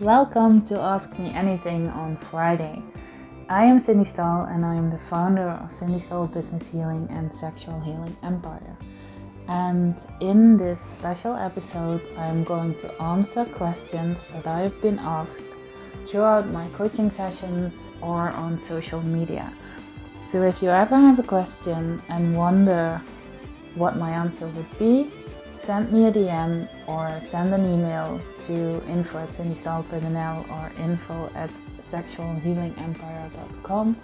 Welcome to Ask Me Anything on Friday. I am Cindy Stahl and I am the founder of Cindy Stahl Business Healing and Sexual Healing Empire. And in this special episode, I am going to answer questions that I have been asked throughout my coaching sessions or on social media. So if you ever have a question and wonder what my answer would be, send me a DM or send an email to info at or info at sexualhealingempire.com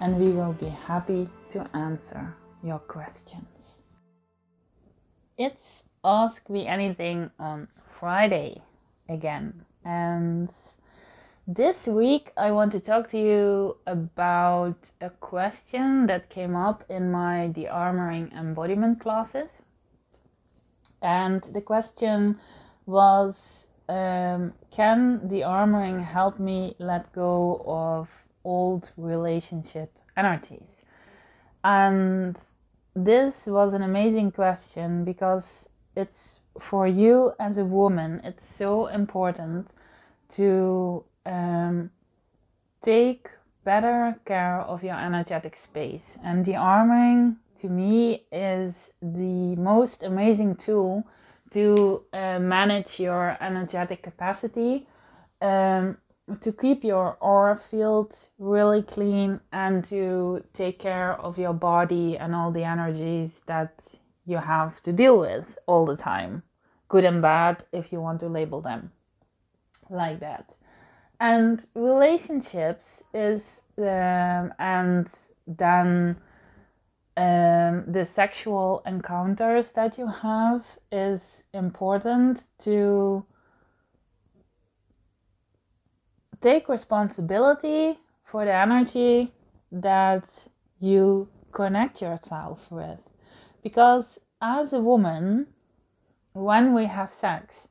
and we will be happy to answer your questions. It's Ask Me Anything on Friday again. And this week I want to talk to you about a question that came up in my De-armoring Embodiment classes. And the question was um, Can de-armoring help me let go of old relationship energies? And this was an amazing question because it's for you as a woman, it's so important to um, take better care of your energetic space. And de-armoring to me is the most amazing tool to uh, manage your energetic capacity, um, to keep your aura field really clean, and to take care of your body and all the energies that you have to deal with all the time, good and bad, if you want to label them like that. And relationships is, um, and then um, the sexual encounters that you have is important to take responsibility for the energy that you connect yourself with. Because as a woman, when we have sex,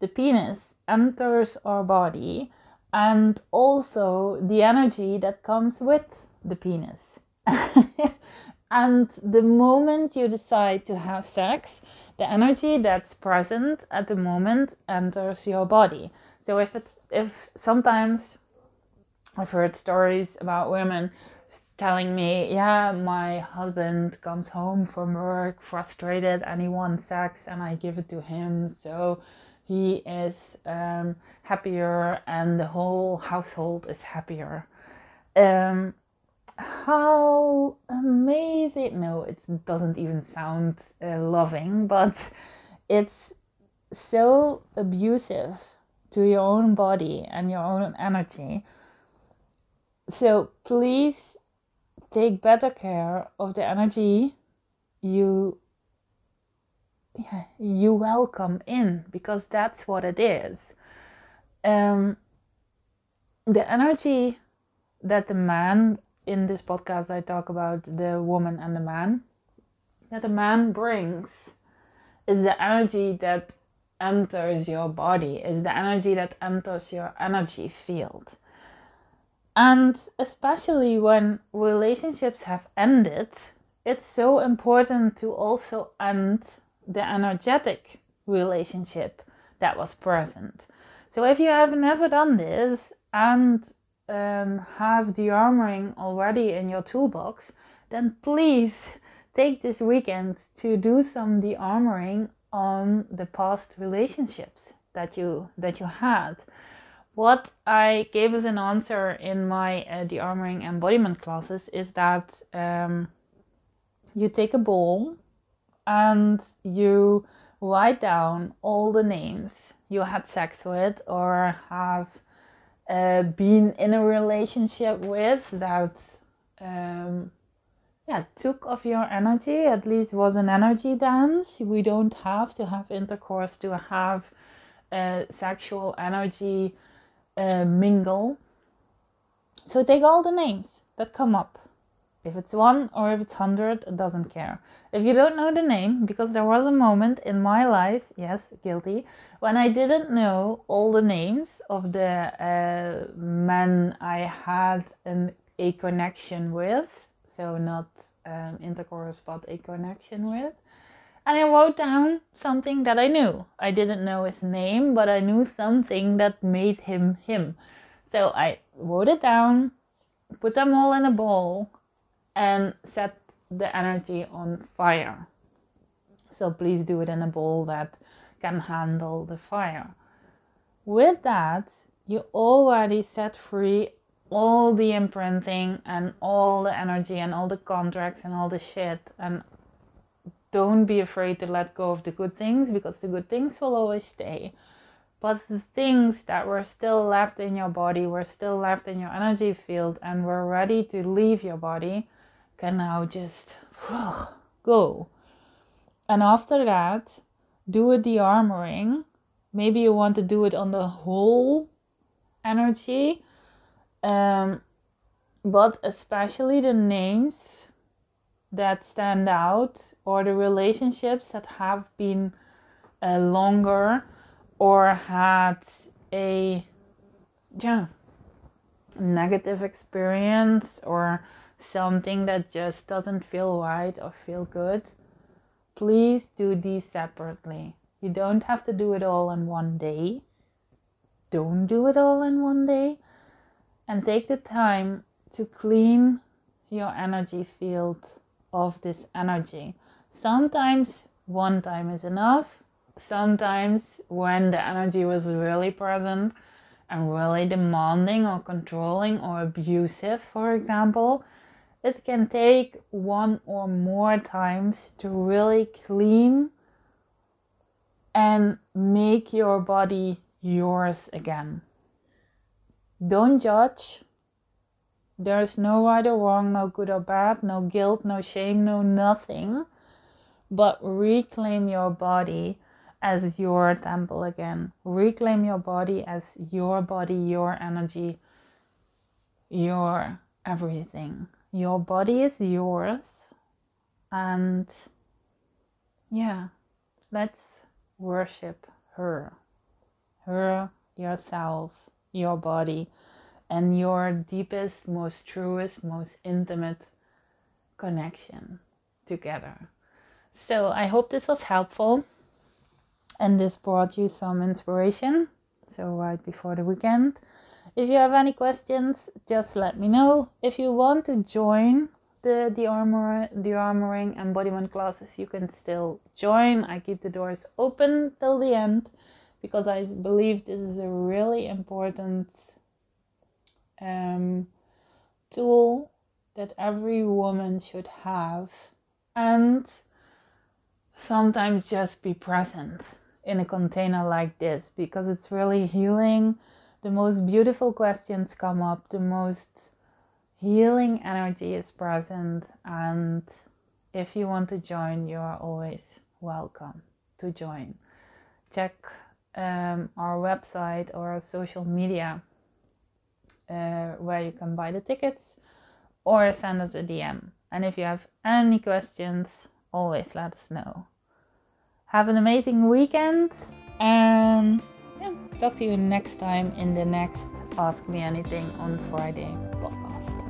the penis enters our body and also the energy that comes with the penis. And the moment you decide to have sex, the energy that's present at the moment enters your body. So if it's if sometimes I've heard stories about women telling me, yeah, my husband comes home from work frustrated and he wants sex and I give it to him. So he is um, happier and the whole household is happier. Um, how amazing. No it doesn't even sound uh, loving but it's so abusive to your own body and your own energy. So please take better care of the energy you yeah, you welcome in because that's what it is. Um, the energy that the man in this podcast, I talk about the woman and the man. That the man brings is the energy that enters your body, is the energy that enters your energy field. And especially when relationships have ended, it's so important to also end the energetic relationship that was present. So if you have never done this and um, have de-armoring already in your toolbox, then please take this weekend to do some de-armoring on the past relationships that you that you had. What I gave as an answer in my uh, de-armoring embodiment classes is that um, you take a bowl and you write down all the names you had sex with or have uh, been in a relationship with that um, yeah took of your energy at least was an energy dance. We don't have to have intercourse to have a sexual energy uh, mingle. So take all the names that come up if it's one or if it's hundred, it doesn't care. If you don't know the name, because there was a moment in my life, yes, guilty, when I didn't know all the names of the uh, men I had an, a connection with, so not um, intercourse, but a connection with. And I wrote down something that I knew. I didn't know his name, but I knew something that made him him. So I wrote it down, put them all in a bowl, and set the energy on fire. So please do it in a bowl that can handle the fire. With that, you already set free all the imprinting and all the energy and all the contracts and all the shit and don't be afraid to let go of the good things because the good things will always stay. But the things that were still left in your body, were still left in your energy field, and were ready to leave your body, can now just go. And after that, do a de-armoring. Maybe you want to do it on the whole energy, um, but especially the names that stand out or the relationships that have been uh, longer or had a yeah negative experience or something that just doesn't feel right or feel good please do these separately you don't have to do it all in one day don't do it all in one day and take the time to clean your energy field of this energy. Sometimes one time is enough. Sometimes, when the energy was really present and really demanding or controlling or abusive, for example, it can take one or more times to really clean and make your body yours again. Don't judge, there's no right or wrong, no good or bad, no guilt, no shame, no nothing. But reclaim your body as your temple again. Reclaim your body as your body, your energy, your everything. Your body is yours. And yeah, let's worship her. Her, yourself, your body and your deepest, most truest, most intimate connection together. So I hope this was helpful and this brought you some inspiration. So, right before the weekend. If you have any questions, just let me know. If you want to join the the armor de-armoring embodiment classes, you can still join. I keep the doors open till the end because I believe this is a really important um, tool that every woman should have and sometimes just be present in a container like this because it's really healing. The most beautiful questions come up, the most healing energy is present, and if you want to join, you are always welcome to join. Check um, our website or our social media uh, where you can buy the tickets or send us a DM. And if you have any questions, always let us know. Have an amazing weekend and Talk to you next time in the next Ask Me Anything on Friday podcast.